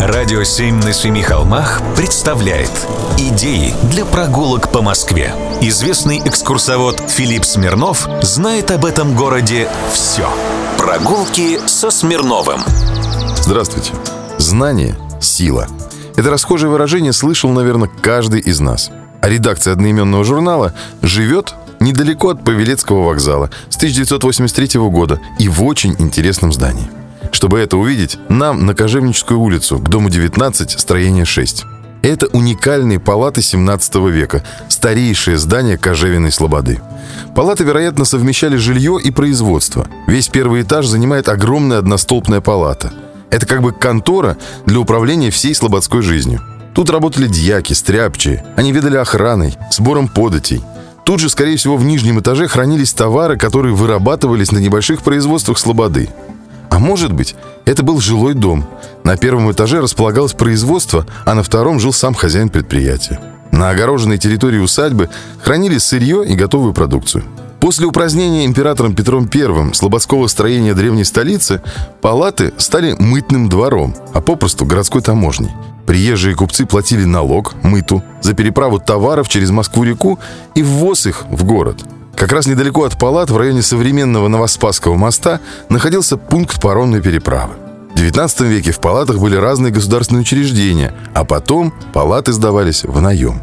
Радио «Семь на семи холмах» представляет Идеи для прогулок по Москве Известный экскурсовод Филипп Смирнов знает об этом городе все Прогулки со Смирновым Здравствуйте. Знание – сила. Это расхожее выражение слышал, наверное, каждый из нас. А редакция одноименного журнала живет недалеко от Павелецкого вокзала с 1983 года и в очень интересном здании. Чтобы это увидеть, нам на Кожевническую улицу, к дому 19, строение 6. Это уникальные палаты 17 века, старейшее здание Кожевиной Слободы. Палаты, вероятно, совмещали жилье и производство. Весь первый этаж занимает огромная одностолбная палата. Это как бы контора для управления всей слободской жизнью. Тут работали дьяки, стряпчие. Они ведали охраной, сбором податей. Тут же, скорее всего, в нижнем этаже хранились товары, которые вырабатывались на небольших производствах Слободы. А может быть, это был жилой дом. На первом этаже располагалось производство, а на втором жил сам хозяин предприятия. На огороженной территории усадьбы хранили сырье и готовую продукцию. После упразднения императором Петром I слободского строения древней столицы палаты стали мытным двором, а попросту городской таможней. Приезжие купцы платили налог, мыту, за переправу товаров через Москву-реку и ввоз их в город – как раз недалеко от палат, в районе современного Новоспасского моста, находился пункт паромной переправы. В XIX веке в палатах были разные государственные учреждения, а потом палаты сдавались в наем.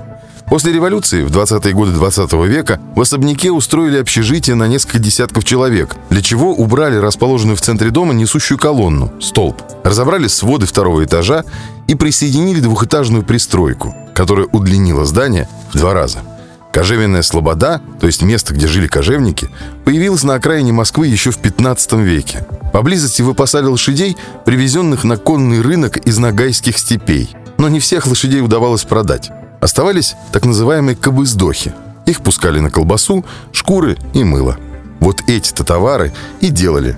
После революции в 20-е годы 20 -го века в особняке устроили общежитие на несколько десятков человек, для чего убрали расположенную в центре дома несущую колонну, столб, разобрали своды второго этажа и присоединили двухэтажную пристройку, которая удлинила здание в два раза – Кожевенная Слобода, то есть место, где жили кожевники, появилась на окраине Москвы еще в 15 веке. Поблизости выпасали лошадей, привезенных на конный рынок из Ногайских степей. Но не всех лошадей удавалось продать. Оставались так называемые кобыздохи. Их пускали на колбасу, шкуры и мыло. Вот эти-то товары и делали